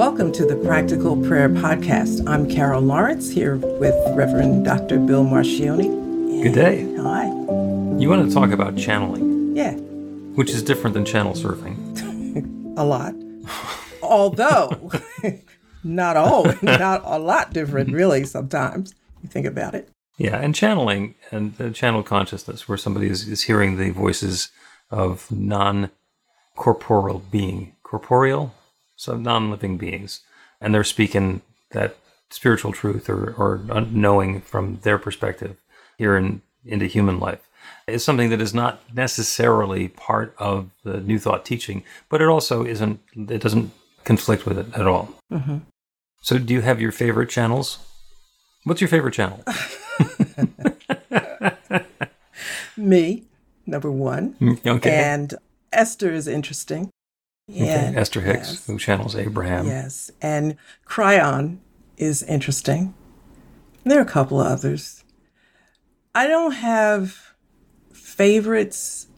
Welcome to the Practical Prayer Podcast. I'm Carol Lawrence here with Reverend Dr. Bill Marcioni. Good day. Hi. You want to talk about channeling, Yeah, which is different than channel surfing. a lot. Although, not all, not a lot different, really, sometimes. You think about it. Yeah, and channeling and uh, channel consciousness, where somebody is, is hearing the voices of non corporeal being, corporeal, so non living beings, and they're speaking that spiritual truth or, or knowing from their perspective here in, into human life. Is something that is not necessarily part of the New Thought teaching, but it also isn't, it doesn't conflict with it at all. Mm-hmm. So, do you have your favorite channels? What's your favorite channel? Me, number one. okay. And Esther is interesting. Okay, Esther Hicks, yes. who channels Abraham. Yes, and Kryon is interesting. There are a couple of others. I don't have favorites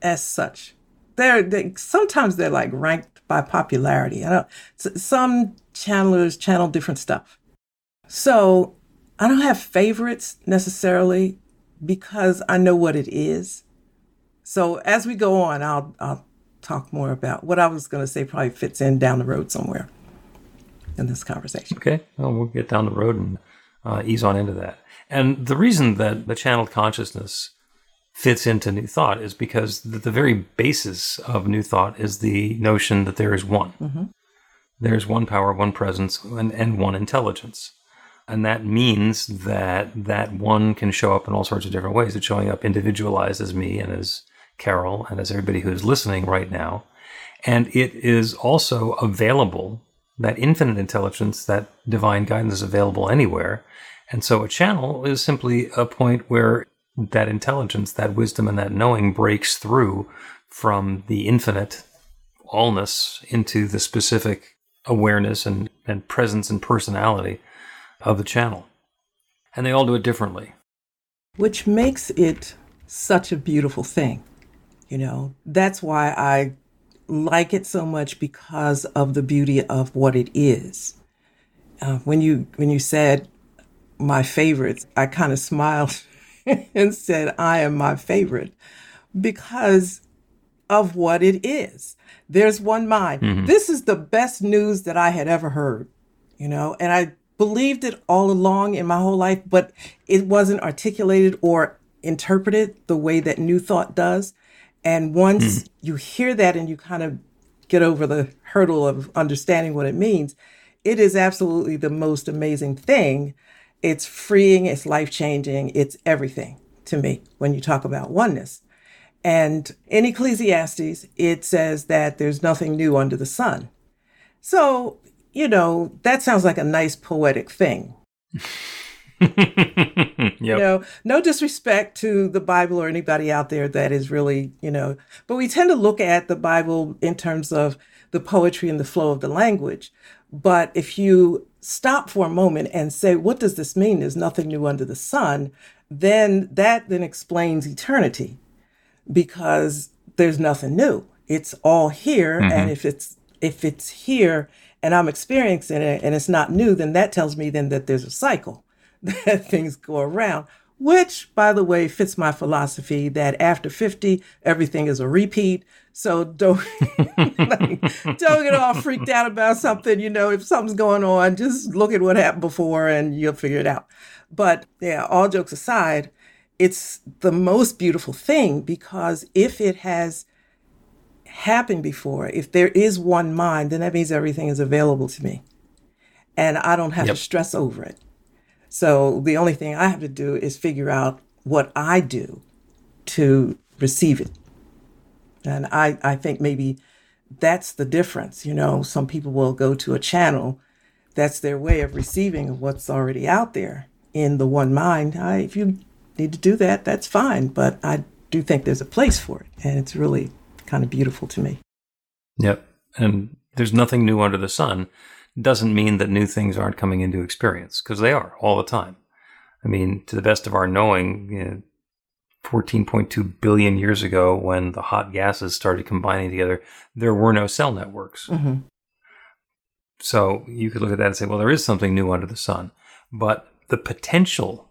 as such. They're they, sometimes they're like ranked by popularity. I don't. Some channelers channel different stuff, so I don't have favorites necessarily because I know what it is. So as we go on, I'll I'll talk more about what I was going to say. Probably fits in down the road somewhere in this conversation. Okay, well, we'll get down the road and uh, ease on into that. And the reason that the channeled consciousness fits into New Thought is because the, the very basis of New Thought is the notion that there is one. There's one power, one presence, and, and one intelligence. And that means that that one can show up in all sorts of different ways. It's showing up individualized as me and as Carol and as everybody who's listening right now. And it is also available, that infinite intelligence, that divine guidance is available anywhere. And so a channel is simply a point where that intelligence, that wisdom, and that knowing breaks through from the infinite allness into the specific awareness and, and presence and personality of the channel. And they all do it differently. which makes it such a beautiful thing. You know, that's why I like it so much because of the beauty of what it is. Uh, when you when you said my favorites, I kind of smiled and said I am my favorite because of what it is. There's one mind. This is the best news that I had ever heard, you know, and I believed it all along in my whole life, but it wasn't articulated or interpreted the way that New Thought does. And once mm-hmm. you hear that and you kind of get over the hurdle of understanding what it means, it is absolutely the most amazing thing. It's freeing, it's life changing, it's everything to me when you talk about oneness. And in Ecclesiastes, it says that there's nothing new under the sun. So, you know, that sounds like a nice poetic thing. yep. You know, no disrespect to the Bible or anybody out there that is really, you know, but we tend to look at the Bible in terms of the poetry and the flow of the language. But if you stop for a moment and say, what does this mean? There's nothing new under the sun, then that then explains eternity because there's nothing new. It's all here. And mm-hmm. if it's if it's here and I'm experiencing it and it's not new, then that tells me then that there's a cycle that things go around, which by the way fits my philosophy that after 50, everything is a repeat. So don't like, don't get all freaked out about something. You know, if something's going on, just look at what happened before and you'll figure it out. But yeah, all jokes aside, it's the most beautiful thing because if it has happened before, if there is one mind, then that means everything is available to me. And I don't have yep. to stress over it. So the only thing I have to do is figure out what I do to receive it. And I, I think maybe that's the difference. You know, some people will go to a channel, that's their way of receiving what's already out there in the one mind. I, if you need to do that, that's fine. But I do think there's a place for it. And it's really kind of beautiful to me. Yep. And there's nothing new under the sun. Doesn't mean that new things aren't coming into experience because they are all the time. I mean, to the best of our knowing, you know, 14.2 billion years ago, when the hot gases started combining together, there were no cell networks. Mm-hmm. So you could look at that and say, well, there is something new under the sun. But the potential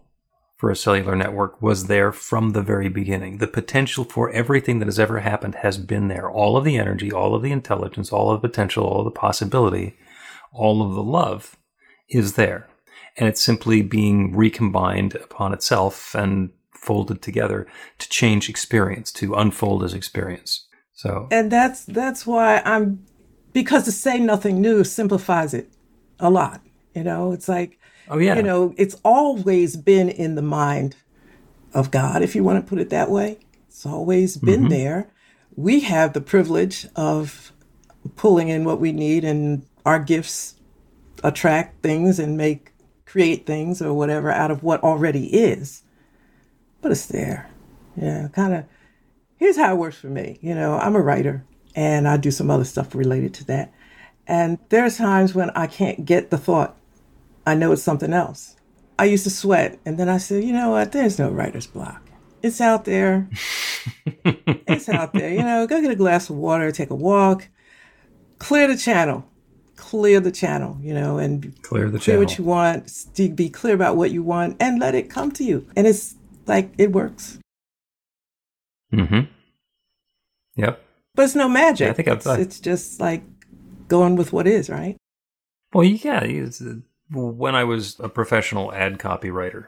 for a cellular network was there from the very beginning. The potential for everything that has ever happened has been there. All of the energy, all of the intelligence, all of the potential, all of the possibility, all of the love is there. And it's simply being recombined upon itself and folded together to change experience, to unfold as experience. So And that's that's why I'm because to say nothing new simplifies it a lot. You know, it's like Oh, yeah. You know, it's always been in the mind of God, if you want to put it that way. It's always been mm-hmm. there. We have the privilege of pulling in what we need, and our gifts attract things and make create things or whatever out of what already is. But it's there. Yeah, kind of. Here's how it works for me. You know, I'm a writer and I do some other stuff related to that. And there's times when I can't get the thought I know it's something else. I used to sweat, and then I said, you know what? There's no writer's block. It's out there. it's out there. You know, go get a glass of water, take a walk, clear the channel, clear the channel. You know, and clear the clear channel. what you want. To be clear about what you want, and let it come to you. And it's like it works. Hmm. Yep. But it's no magic. Yeah, I think it's, it's just like going with what is, right? Well, yeah, when I was a professional ad copywriter,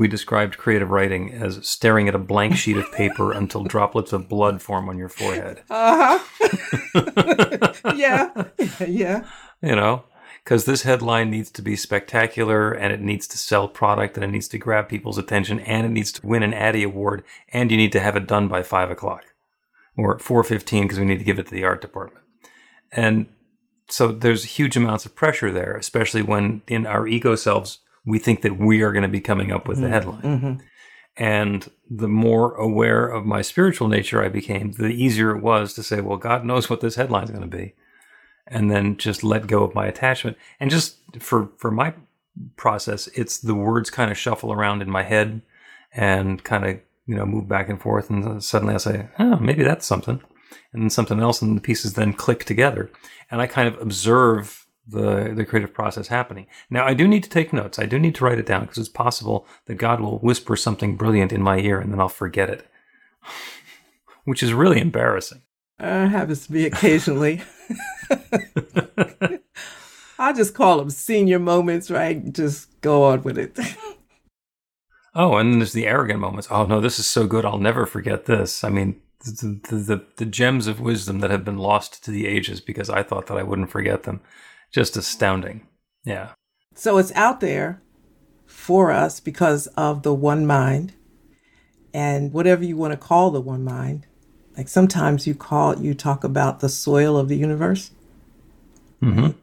we described creative writing as staring at a blank sheet of paper until droplets of blood form on your forehead. Uh huh. yeah. Yeah. You know, because this headline needs to be spectacular and it needs to sell product and it needs to grab people's attention and it needs to win an Addy award and you need to have it done by five o'clock or at 4.15 because we need to give it to the art department. And so there's huge amounts of pressure there, especially when in our ego selves we think that we are going to be coming up with mm-hmm. the headline. Mm-hmm. And the more aware of my spiritual nature I became, the easier it was to say, well, God knows what this headline is going to be. And then just let go of my attachment. And just for, for my process, it's the words kind of shuffle around in my head and kind of, you know, move back and forth. And suddenly I say, oh, maybe that's something. And then something else, and the pieces then click together and I kind of observe the the creative process happening. Now, I do need to take notes. I do need to write it down because it's possible that God will whisper something brilliant in my ear and then I'll forget it, which is really embarrassing. Uh, happens to be occasionally. I just call them senior moments, right? Just go on with it. oh, and then there's the arrogant moments. Oh no, this is so good. I'll never forget this. I mean, the, the, the, gems of wisdom that have been lost to the ages because I thought that I wouldn't forget them. Just astounding. Yeah. So it's out there for us because of the one mind and whatever you want to call the one mind. Like sometimes you call you talk about the soil of the universe. Mm-hmm.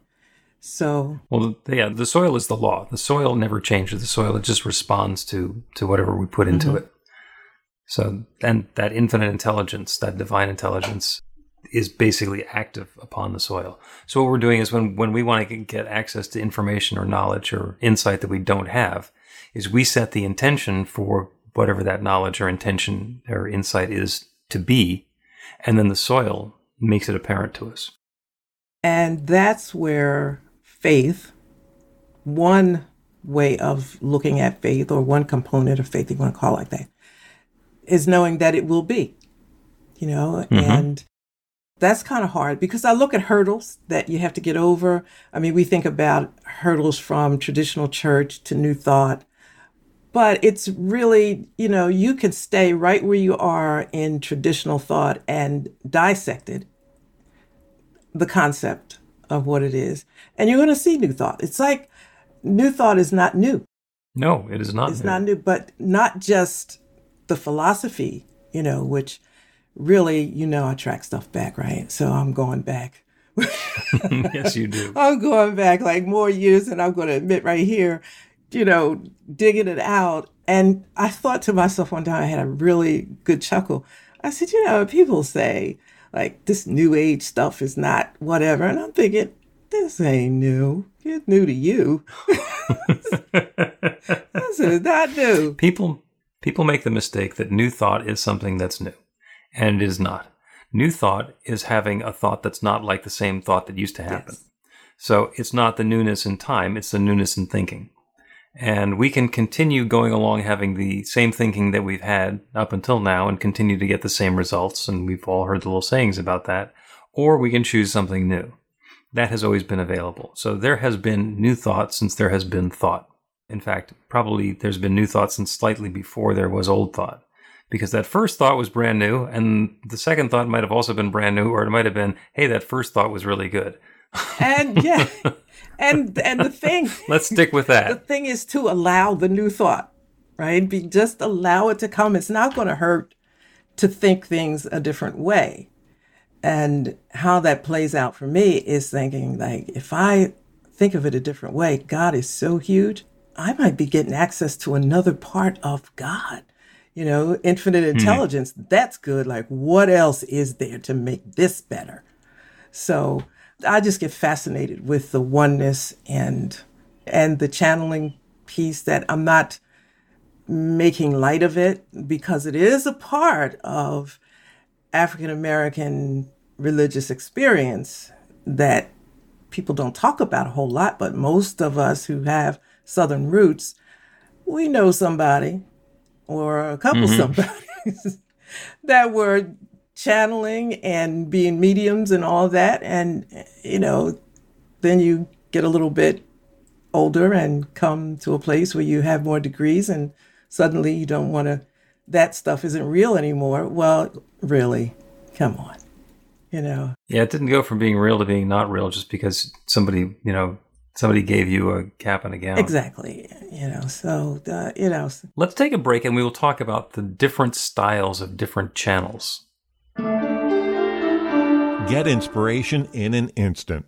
So well, yeah, the soil is the law. The soil never changes. The soil it just responds to to whatever we put into mm-hmm. it. So, and that infinite intelligence, that divine intelligence, is basically active upon the soil. So, what we're doing is when, when we want to get access to information or knowledge or insight that we don't have, is we set the intention for whatever that knowledge or intention or insight is to be, and then the soil makes it apparent to us. And that's where faith, one way of looking at faith, or one component of faith, you want to call it like that, is knowing that it will be, you know, mm-hmm. and that's kind of hard because I look at hurdles that you have to get over. I mean, we think about hurdles from traditional church to new thought, but it's really, you know, you can stay right where you are in traditional thought and dissect it, the concept of what it is, and you're going to see new thought. It's like new thought is not new. No, it is not. It's new. not new, but not just the philosophy, you know, which really, you know, I track stuff back, right? So I'm going back. yes, you do. I'm going back like more years than I'm going to admit right here, you know, digging it out. And I thought to myself one time, I had a really good chuckle. I said, you know, people say like this new age stuff is not whatever. And I'm thinking, this ain't new. It's new to you. this is not new. People people make the mistake that new thought is something that's new, and it is not. New thought is having a thought that's not like the same thought that used to happen. Yes. So it's not the newness in time, it's the newness in thinking. And we can continue going along having the same thinking that we've had up until now and continue to get the same results. And we've all heard the little sayings about that. Or we can choose something new. That has always been available. So there has been new thought since there has been thought. In fact, probably there's been new thought since slightly before there was old thought. Because that first thought was brand new, and the second thought might have also been brand new, or it might have been, hey, that first thought was really good. And yeah, and and the thing Let's stick with that. the thing is to allow the new thought, right? Be just allow it to come. It's not going to hurt to think things a different way. And how that plays out for me is thinking like if I think of it a different way, God is so huge, I might be getting access to another part of God. You know, infinite hmm. intelligence, that's good. Like what else is there to make this better? So I just get fascinated with the oneness and and the channeling piece that I'm not making light of it because it is a part of African American religious experience that people don't talk about a whole lot, but most of us who have Southern roots, we know somebody or a couple mm-hmm. somebodies that were channeling and being mediums and all that. And, you know, then you get a little bit older and come to a place where you have more degrees and suddenly you don't want to, that stuff isn't real anymore. Well, really, come on. You know, Yeah, it didn't go from being real to being not real just because somebody, you know, somebody gave you a cap and a gown. exactly. You know, so, uh, you know, Let's take a break and we will talk about the different styles of different channels. Get inspiration in an instant.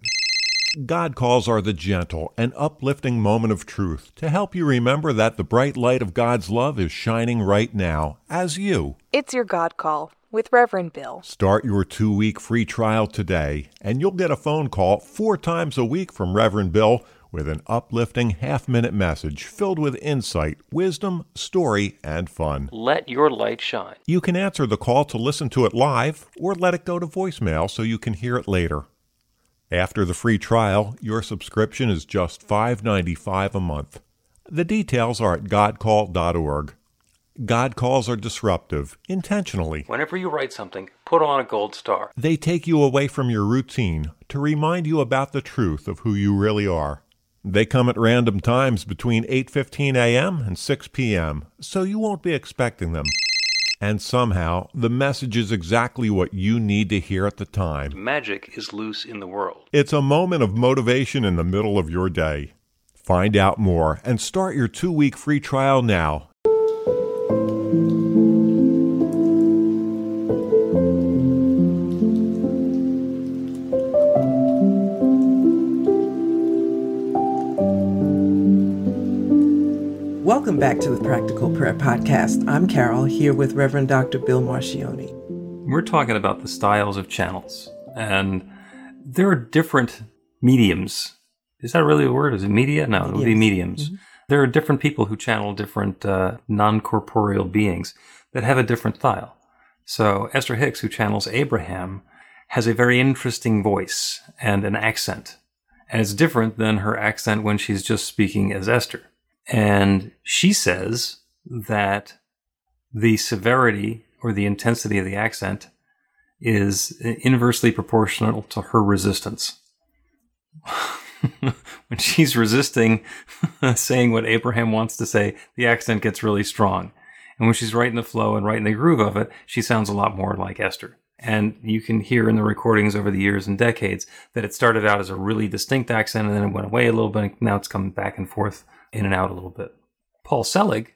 God calls are the gentle and uplifting moment of truth to help you remember that the bright light of God's love is shining right now as you. It's your God call with Reverend Bill. Start your two week free trial today, and you'll get a phone call four times a week from Reverend Bill with an uplifting half minute message filled with insight, wisdom, story, and fun. Let your light shine. You can answer the call to listen to it live or let it go to voicemail so you can hear it later. After the free trial, your subscription is just $5.95 a month. The details are at godcall.org. God calls are disruptive, intentionally. Whenever you write something, put on a gold star. They take you away from your routine to remind you about the truth of who you really are. They come at random times between 8:15 a.m. and 6 p.m., so you won't be expecting them. And somehow, the message is exactly what you need to hear at the time. Magic is loose in the world. It's a moment of motivation in the middle of your day. Find out more and start your 2-week free trial now welcome back to the Practical Prayer Podcast. I'm Carol here with Reverend Dr. Bill Marcioni. We're talking about the styles of channels, and there are different mediums. Is that really a word? Is it media? No, it would be mediums. There are different people who channel different uh, non corporeal beings that have a different style. So Esther Hicks, who channels Abraham, has a very interesting voice and an accent. And it's different than her accent when she's just speaking as Esther. And she says that the severity or the intensity of the accent is inversely proportional to her resistance. when she's resisting saying what Abraham wants to say, the accent gets really strong. And when she's right in the flow and right in the groove of it, she sounds a lot more like Esther. And you can hear in the recordings over the years and decades that it started out as a really distinct accent and then it went away a little bit. And now it's coming back and forth in and out a little bit. Paul Selig,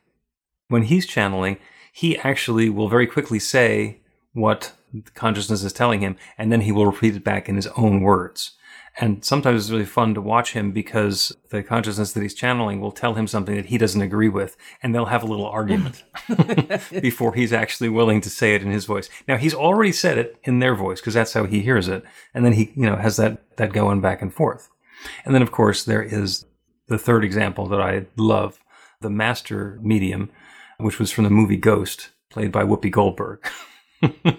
when he's channeling, he actually will very quickly say what consciousness is telling him, and then he will repeat it back in his own words. And sometimes it's really fun to watch him because the consciousness that he's channeling will tell him something that he doesn't agree with, and they'll have a little argument before he's actually willing to say it in his voice. Now he's already said it in their voice because that's how he hears it, and then he, you know, has that that going back and forth. And then of course there is the third example that I love, the master medium, which was from the movie Ghost, played by Whoopi Goldberg.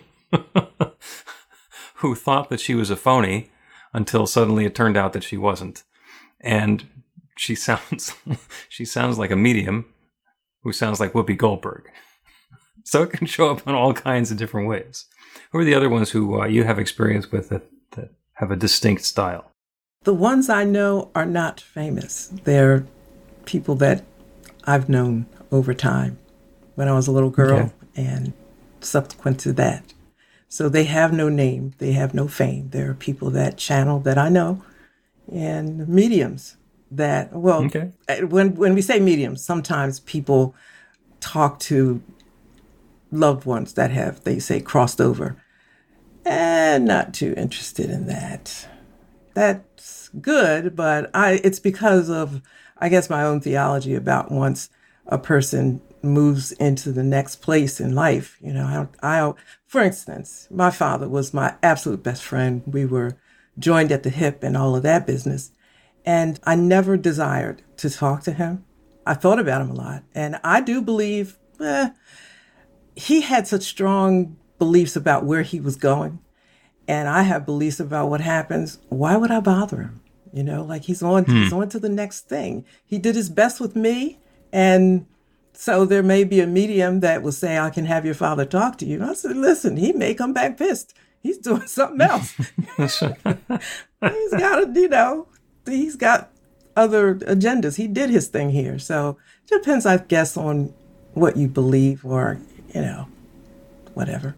who thought that she was a phony until suddenly it turned out that she wasn't. And she sounds she sounds like a medium who sounds like Whoopi Goldberg. So it can show up in all kinds of different ways. Who are the other ones who uh, you have experience with that, that have a distinct style? The ones I know are not famous. They're people that I've known over time when I was a little girl okay. and subsequent to that. So they have no name, they have no fame. There are people that channel that I know and mediums that well okay. Eh, when when we say mediums, sometimes people talk to loved ones that have they say crossed over. And not too interested in that. That's good, but I it's because of I guess my own theology about once a person moves into the next place in life. You know, I, I, for instance, my father was my absolute best friend. We were joined at the hip and all of that business. And I never desired to talk to him. I thought about him a lot. And I do believe eh, he had such strong beliefs about where he was going. And I have beliefs about what happens. Why would I bother him? You know, like he's on, hmm. he's on to the next thing. He did his best with me. And so there may be a medium that will say, I can have your father talk to you. And I said, listen, he may come back pissed. He's doing something else. he's got, a, you know, he's got other agendas. He did his thing here. So it depends, I guess, on what you believe or, you know, whatever.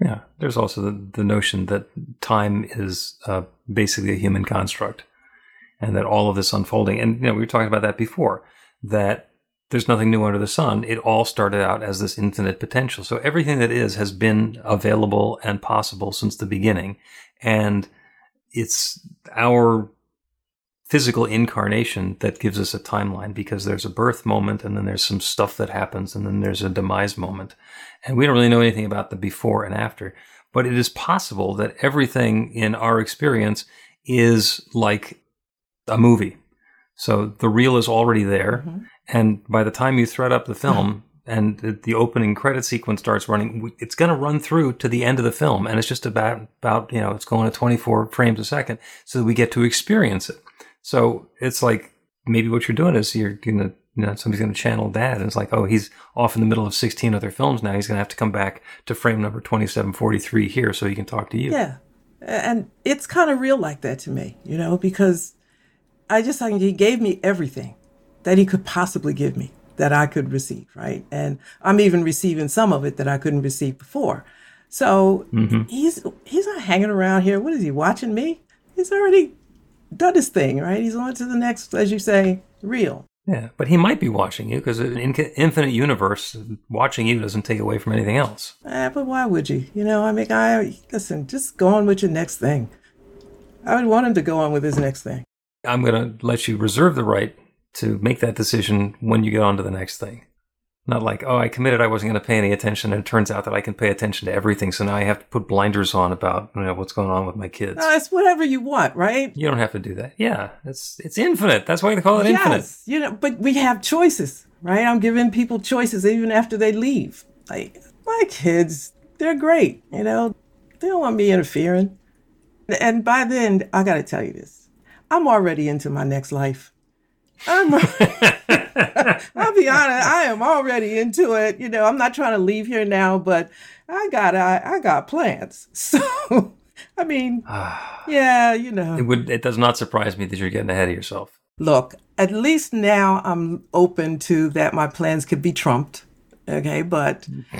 Yeah. There's also the, the notion that time is uh, basically a human construct and that all of this unfolding, and, you know, we were talking about that before, that there's nothing new under the sun. It all started out as this infinite potential. So everything that is has been available and possible since the beginning. And it's our physical incarnation that gives us a timeline because there's a birth moment and then there's some stuff that happens and then there's a demise moment. And we don't really know anything about the before and after. But it is possible that everything in our experience is like a movie. So the reel is already there. Mm-hmm. And by the time you thread up the film and the opening credit sequence starts running, it's going to run through to the end of the film. And it's just about, about, you know, it's going at 24 frames a second so that we get to experience it. So it's like maybe what you're doing is you're to, you know, somebody's going to channel dad. And it's like, oh, he's off in the middle of 16 other films now. He's going to have to come back to frame number 2743 here so he can talk to you. Yeah. And it's kind of real like that to me, you know, because I just think he gave me everything that he could possibly give me that I could receive, right? And I'm even receiving some of it that I couldn't receive before. So mm-hmm. he's he's not hanging around here. What is he watching me? He's already done his thing, right? He's on to the next, as you say, real. Yeah, but he might be watching you because an infinite universe, watching you doesn't take away from anything else. Eh, but why would you? You know, I mean, I listen. Just go on with your next thing. I would want him to go on with his next thing. I'm going to let you reserve the right to make that decision when you get on to the next thing. Not like, oh, I committed I wasn't going to pay any attention, and it turns out that I can pay attention to everything, so now I have to put blinders on about you know what's going on with my kids. No, it's whatever you want, right? You don't have to do that. Yeah, it's it's infinite. That's why they call it yes, infinite. You know, but we have choices, right? I'm giving people choices even after they leave. Like my kids, they're great. You know, they don't want me interfering. And by then, I got to tell you this: I'm already into my next life. I'm, I'll be honest, I am already into it. You know, I'm not trying to leave here now, but I got I, I got plans. So I mean, ah. yeah, you know. It would. It does not surprise me that you're getting ahead of yourself. Look, at least now I'm open to that my plans could be trumped. Okay, but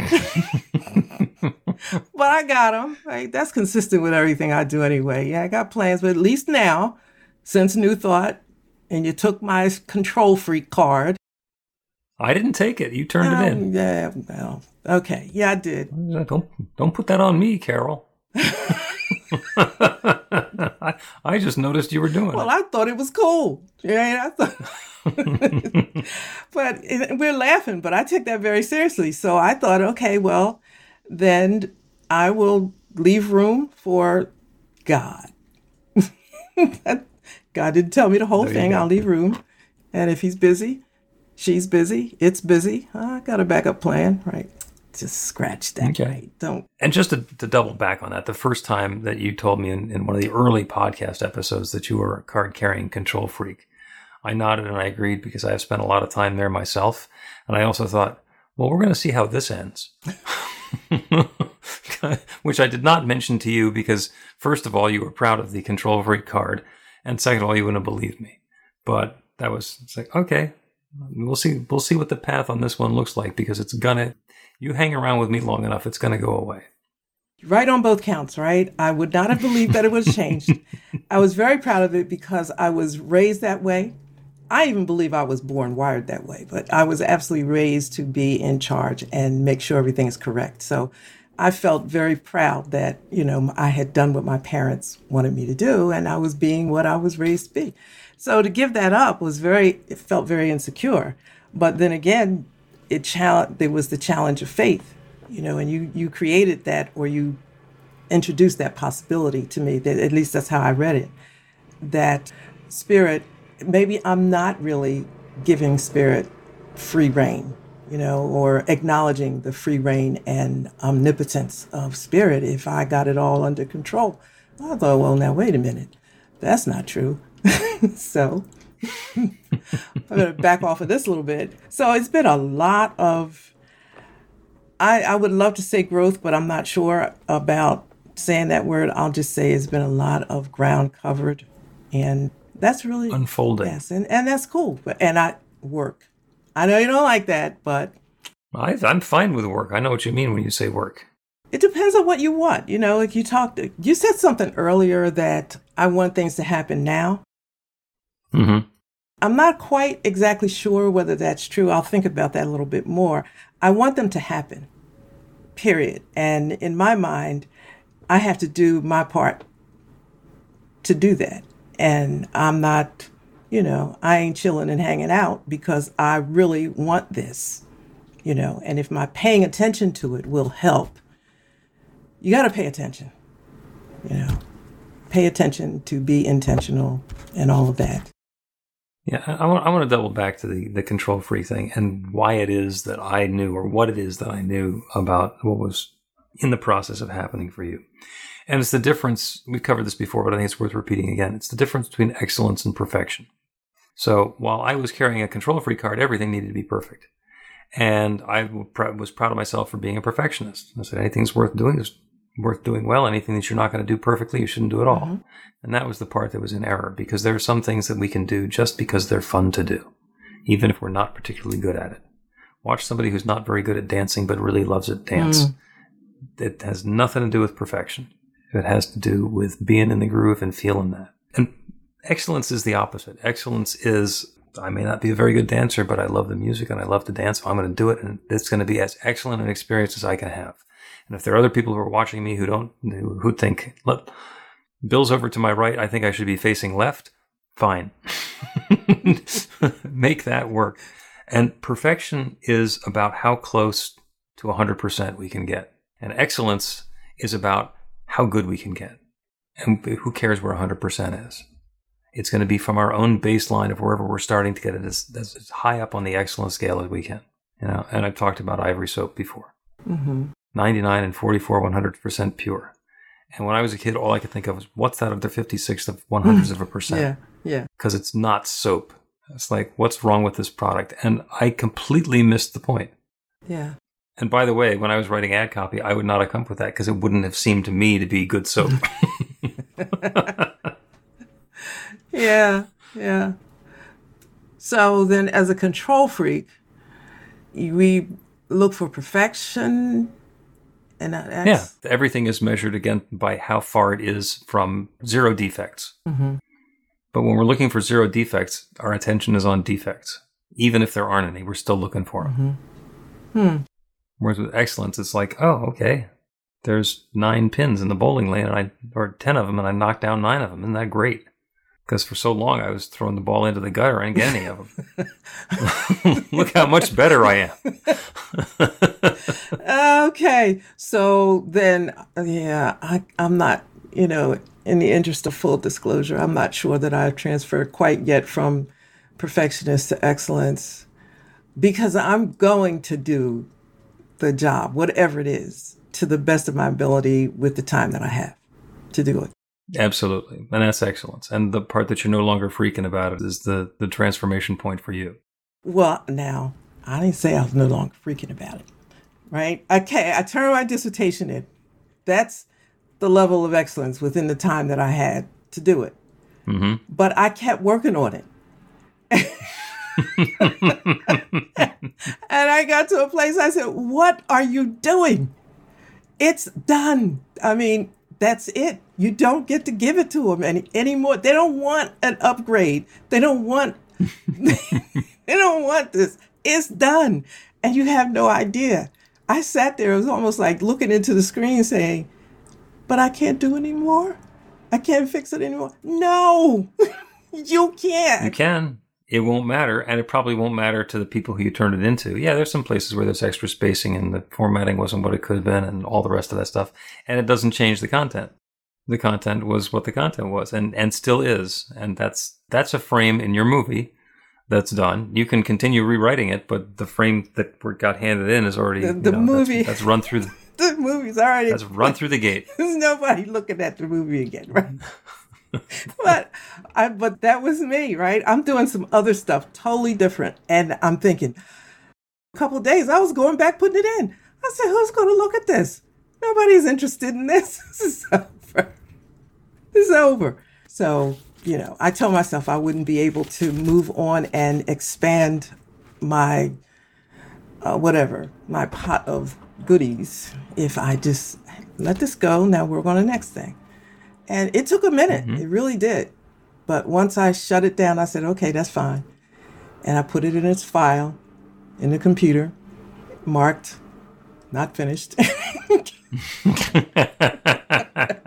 but I got them. Right? That's consistent with everything I do anyway. Yeah, I got plans, but at least now, since New Thought, and you took my control freak card. I didn't take it. You turned um, it in. Yeah, well, okay. Yeah, I did. Don't don't put that on me, Carol. I, I just noticed you were doing well, it. I thought it was cool. Yeah, I thought. but it, we're laughing, but I take that very seriously. So I thought, okay, well, then I will leave room for God. God didn't tell me the whole thing. I'll leave room. And if he's busy, she's busy, it's busy. I got a backup plan, right? Just scratch that. Okay. Right? Don't. And just to, to, double back on that, the first time that you told me in, in one of the early podcast episodes that you were a card carrying control freak, I nodded and I agreed because I have spent a lot of time there myself. And I also thought, well, we're going to see how this ends. Which I did not mention to you because, first of all, you were proud of the control freak card. And second of all, you wouldn't believe me. But that was, it's like, okay, we'll see, we'll see what the path on this one looks like because it's gonna, you hang around with me long enough, it's gonna go away. Right on both counts, right? I would not have believed that it was changed. I was very proud of it because I was raised that way. I even believe I was born wired that way, but I was absolutely raised to be in charge and make sure everything is correct. So I felt very proud that, you know, I had done what my parents wanted me to do and I was being what I was raised to be. So to give that up was very, it felt very insecure. But then again, it challenge, there was the challenge of faith, you know, and you, you created that or you introduced that possibility to me that at least that's how I read it, that spirit maybe I'm not really giving spirit free reign, you know, or acknowledging the free reign and omnipotence of spirit if I got it all under control. I thought, well, now wait a minute, that's not true. so I'm going to back off of this a little bit. So it's been a lot of, I, I would love to say growth, but I'm not sure about saying that word. I'll just say it's been a lot of ground covered and that's really unfolding. Yes, and, and that's cool. And I work. I know you don't like that, but I, I'm fine with work. I know what you mean when you say work. It depends on what you want. You know, like you talked, you said something earlier that I want things to happen now. Mm-hmm. I'm not quite exactly sure whether that's true. I'll think about that a little bit more. I want them to happen, period. And in my mind, I have to do my part to do that. And I'm not, you know, I ain't chilling and hanging out because I really want this, you know, and if my paying attention to it will help, you got to pay attention, you know, pay attention to be intentional and all of that. Yeah, I want, I want to double back to the, the control free thing and why it is that I knew or what it is that I knew about what was in the process of happening for you. And it's the difference, we've covered this before, but I think it's worth repeating again. It's the difference between excellence and perfection. So while I was carrying a control free card, everything needed to be perfect. And I was proud of myself for being a perfectionist. I said, anything's worth doing is worth doing well. Anything that you're not going to do perfectly, you shouldn't do at all. Mm-hmm. And that was the part that was in error because there are some things that we can do just because they're fun to do, even if we're not particularly good at it. Watch somebody who's not very good at dancing but really loves it dance. Mm. It has nothing to do with perfection. It has to do with being in the groove and feeling that. And excellence is the opposite. Excellence is I may not be a very good dancer, but I love the music and I love to dance. So I'm going to do it, and it's going to be as excellent an experience as I can have. And if there are other people who are watching me who don't who think, look, Bill's over to my right, I think I should be facing left. Fine, make that work. And perfection is about how close to 100% we can get, and excellence is about how good we can get. And who cares where 100% is? It's going to be from our own baseline of wherever we're starting to get it as, as high up on the excellence scale as we can. You know, and I've talked about ivory soap before. Mm-hmm. 99 and 44, 100% pure. And when I was a kid, all I could think of was, what's that of the 56th of 100th of a percent? Yeah, yeah. Because it's not soap. It's like, what's wrong with this product? And I completely missed the point. Yeah. And by the way, when I was writing ad copy, I would not have come up with that because it wouldn't have seemed to me to be good soap. yeah, yeah. So then, as a control freak, we look for perfection, and that's, yeah, everything is measured again by how far it is from zero defects. Mm-hmm. But when we're looking for zero defects, our attention is on defects. Even if there aren't any, we're still looking for them. Mm-hmm. Hmm. Whereas with excellence, it's like, oh, okay, there's nine pins in the bowling lane, and I or ten of them, and I knocked down nine of them. Isn't that great? Because for so long I was throwing the ball into the gutter. I didn't get any of them. Look how much better I am. okay, so then, yeah, I, I'm not, you know, in the interest of full disclosure, I'm not sure that I've transferred quite yet from perfectionist to excellence because I'm going to do the job, whatever it is, to the best of my ability with the time that I have to do it. Absolutely. And that's excellence. And the part that you're no longer freaking about it is the, the transformation point for you. Well, now, I didn't say I was no longer freaking about it, right? Okay, I turned my dissertation in. That's the level of excellence within the time that I had to do it. Mm-hmm. But I kept working on it. and I got to a place I said, What are you doing? It's done. I mean, that's it. You don't get to give it to them any anymore. They don't want an upgrade. They don't want they don't want this. It's done. And you have no idea. I sat there, it was almost like looking into the screen saying, But I can't do anymore. I can't fix it anymore. No, you can't. You can. It won't matter, and it probably won't matter to the people who you turned it into. Yeah, there's some places where there's extra spacing and the formatting wasn't what it could have been, and all the rest of that stuff. And it doesn't change the content. The content was what the content was, and and still is, and that's that's a frame in your movie that's done. You can continue rewriting it, but the frame that got handed in is already the, the know, movie that's, that's run through. The, the movie's already that's run through the gate. There's nobody looking at the movie again, right? but I but that was me, right? I'm doing some other stuff totally different. And I'm thinking, a couple days I was going back putting it in. I said, who's gonna look at this? Nobody's interested in this. This is over. So, you know, I told myself I wouldn't be able to move on and expand my uh, whatever, my pot of goodies if I just let this go. Now we're on the next thing. And it took a minute. Mm-hmm. It really did. But once I shut it down, I said, okay, that's fine. And I put it in its file in the computer, marked, not finished.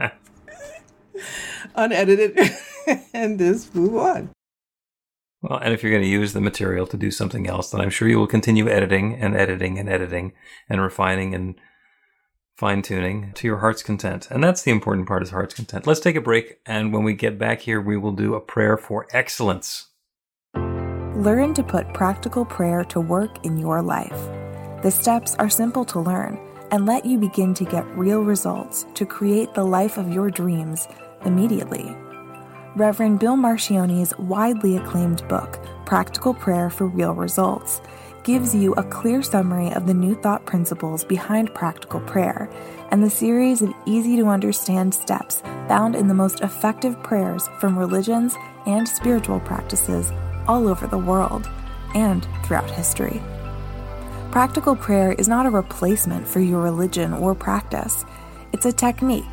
Unedited, and just move on. Well, and if you're going to use the material to do something else, then I'm sure you will continue editing and editing and editing and refining and fine tuning to your heart's content. And that's the important part is heart's content. Let's take a break. And when we get back here, we will do a prayer for excellence. Learn to put practical prayer to work in your life. The steps are simple to learn and let you begin to get real results to create the life of your dreams immediately. Reverend Bill Marcioni's widely acclaimed book, Practical Prayer for Real Results, gives you a clear summary of the new thought principles behind practical prayer and the series of easy to understand steps found in the most effective prayers from religions and spiritual practices all over the world and throughout history. Practical prayer is not a replacement for your religion or practice, it's a technique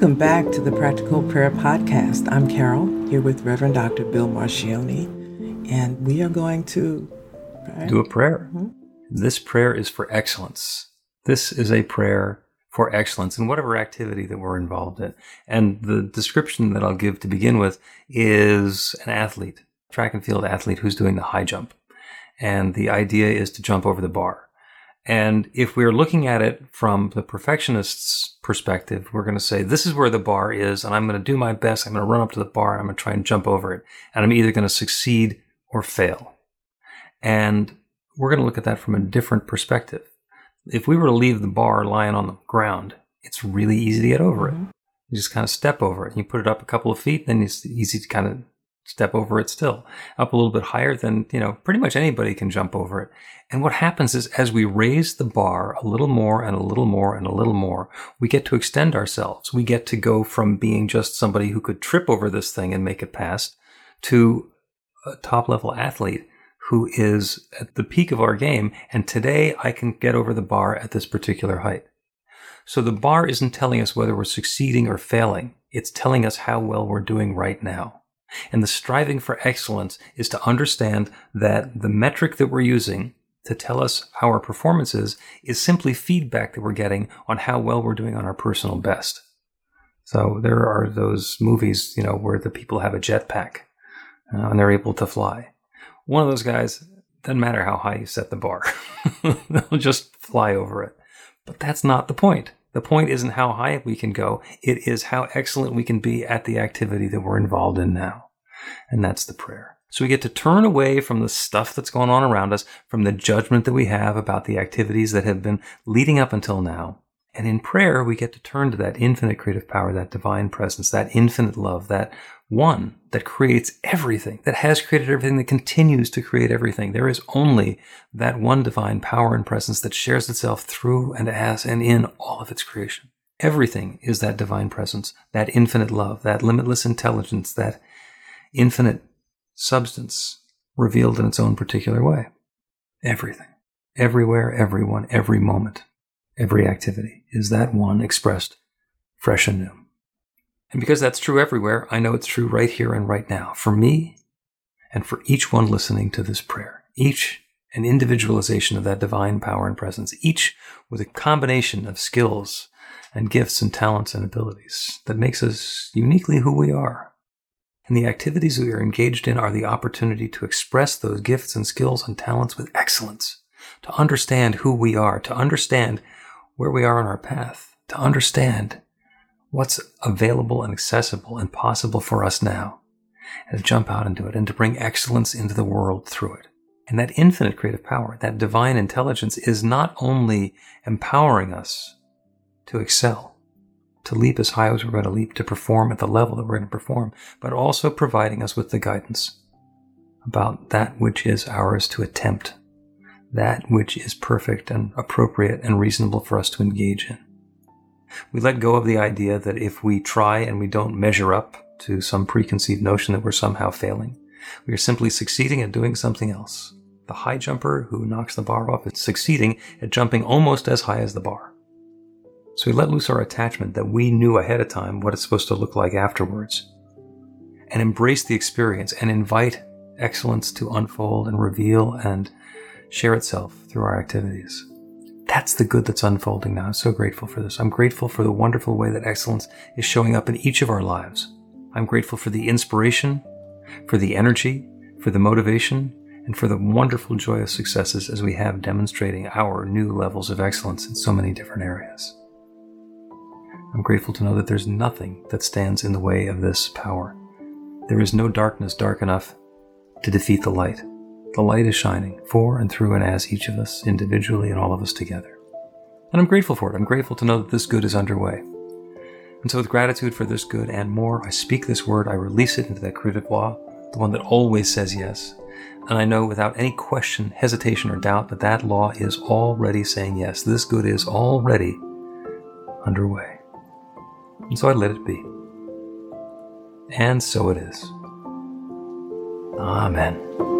Welcome back to the Practical Prayer Podcast. I'm Carol, here with Reverend Dr. Bill Marcioni, and we are going to do a prayer. Mm-hmm. This prayer is for excellence. This is a prayer for excellence in whatever activity that we're involved in. And the description that I'll give to begin with is an athlete, track and field athlete who's doing the high jump. And the idea is to jump over the bar. And if we're looking at it from the perfectionist's perspective, we're going to say, this is where the bar is, and I'm going to do my best. I'm going to run up to the bar and I'm going to try and jump over it. And I'm either going to succeed or fail. And we're going to look at that from a different perspective. If we were to leave the bar lying on the ground, it's really easy to get over it. Mm-hmm. You just kind of step over it. You put it up a couple of feet, then it's easy to kind of step over it still. Up a little bit higher than, you know, pretty much anybody can jump over it. And what happens is as we raise the bar a little more and a little more and a little more, we get to extend ourselves. We get to go from being just somebody who could trip over this thing and make it past to a top level athlete who is at the peak of our game. And today I can get over the bar at this particular height. So the bar isn't telling us whether we're succeeding or failing. It's telling us how well we're doing right now. And the striving for excellence is to understand that the metric that we're using to tell us how our performance is is simply feedback that we're getting on how well we're doing on our personal best. So there are those movies, you know, where the people have a jetpack uh, and they're able to fly one of those guys doesn't matter how high you set the bar, they'll just fly over it. But that's not the point. The point isn't how high we can go, it is how excellent we can be at the activity that we're involved in now. And that's the prayer. So we get to turn away from the stuff that's going on around us, from the judgment that we have about the activities that have been leading up until now. And in prayer, we get to turn to that infinite creative power, that divine presence, that infinite love, that one that creates everything, that has created everything, that continues to create everything. There is only that one divine power and presence that shares itself through and as and in all of its creation. Everything is that divine presence, that infinite love, that limitless intelligence, that infinite substance revealed in its own particular way. Everything, everywhere, everyone, every moment, every activity is that one expressed fresh and new. And because that's true everywhere, I know it's true right here and right now for me and for each one listening to this prayer. Each an individualization of that divine power and presence, each with a combination of skills and gifts and talents and abilities that makes us uniquely who we are. And the activities we are engaged in are the opportunity to express those gifts and skills and talents with excellence, to understand who we are, to understand where we are on our path, to understand what's available and accessible and possible for us now, and to jump out into it and to bring excellence into the world through it. And that infinite creative power, that divine intelligence is not only empowering us to excel, to leap as high as we're going to leap, to perform at the level that we're going to perform, but also providing us with the guidance about that which is ours to attempt, that which is perfect and appropriate and reasonable for us to engage in. We let go of the idea that if we try and we don't measure up to some preconceived notion that we're somehow failing, we are simply succeeding at doing something else. The high jumper who knocks the bar off is succeeding at jumping almost as high as the bar. So we let loose our attachment that we knew ahead of time what it's supposed to look like afterwards, and embrace the experience and invite excellence to unfold and reveal and share itself through our activities. That's the good that's unfolding now. I'm so grateful for this. I'm grateful for the wonderful way that excellence is showing up in each of our lives. I'm grateful for the inspiration, for the energy, for the motivation, and for the wonderful joyous successes as we have demonstrating our new levels of excellence in so many different areas. I'm grateful to know that there's nothing that stands in the way of this power. There is no darkness dark enough to defeat the light. The light is shining for and through and as each of us individually and all of us together. And I'm grateful for it. I'm grateful to know that this good is underway. And so, with gratitude for this good and more, I speak this word, I release it into that creative law, the one that always says yes. And I know without any question, hesitation, or doubt that that law is already saying yes. This good is already underway. And so I let it be. And so it is. Amen.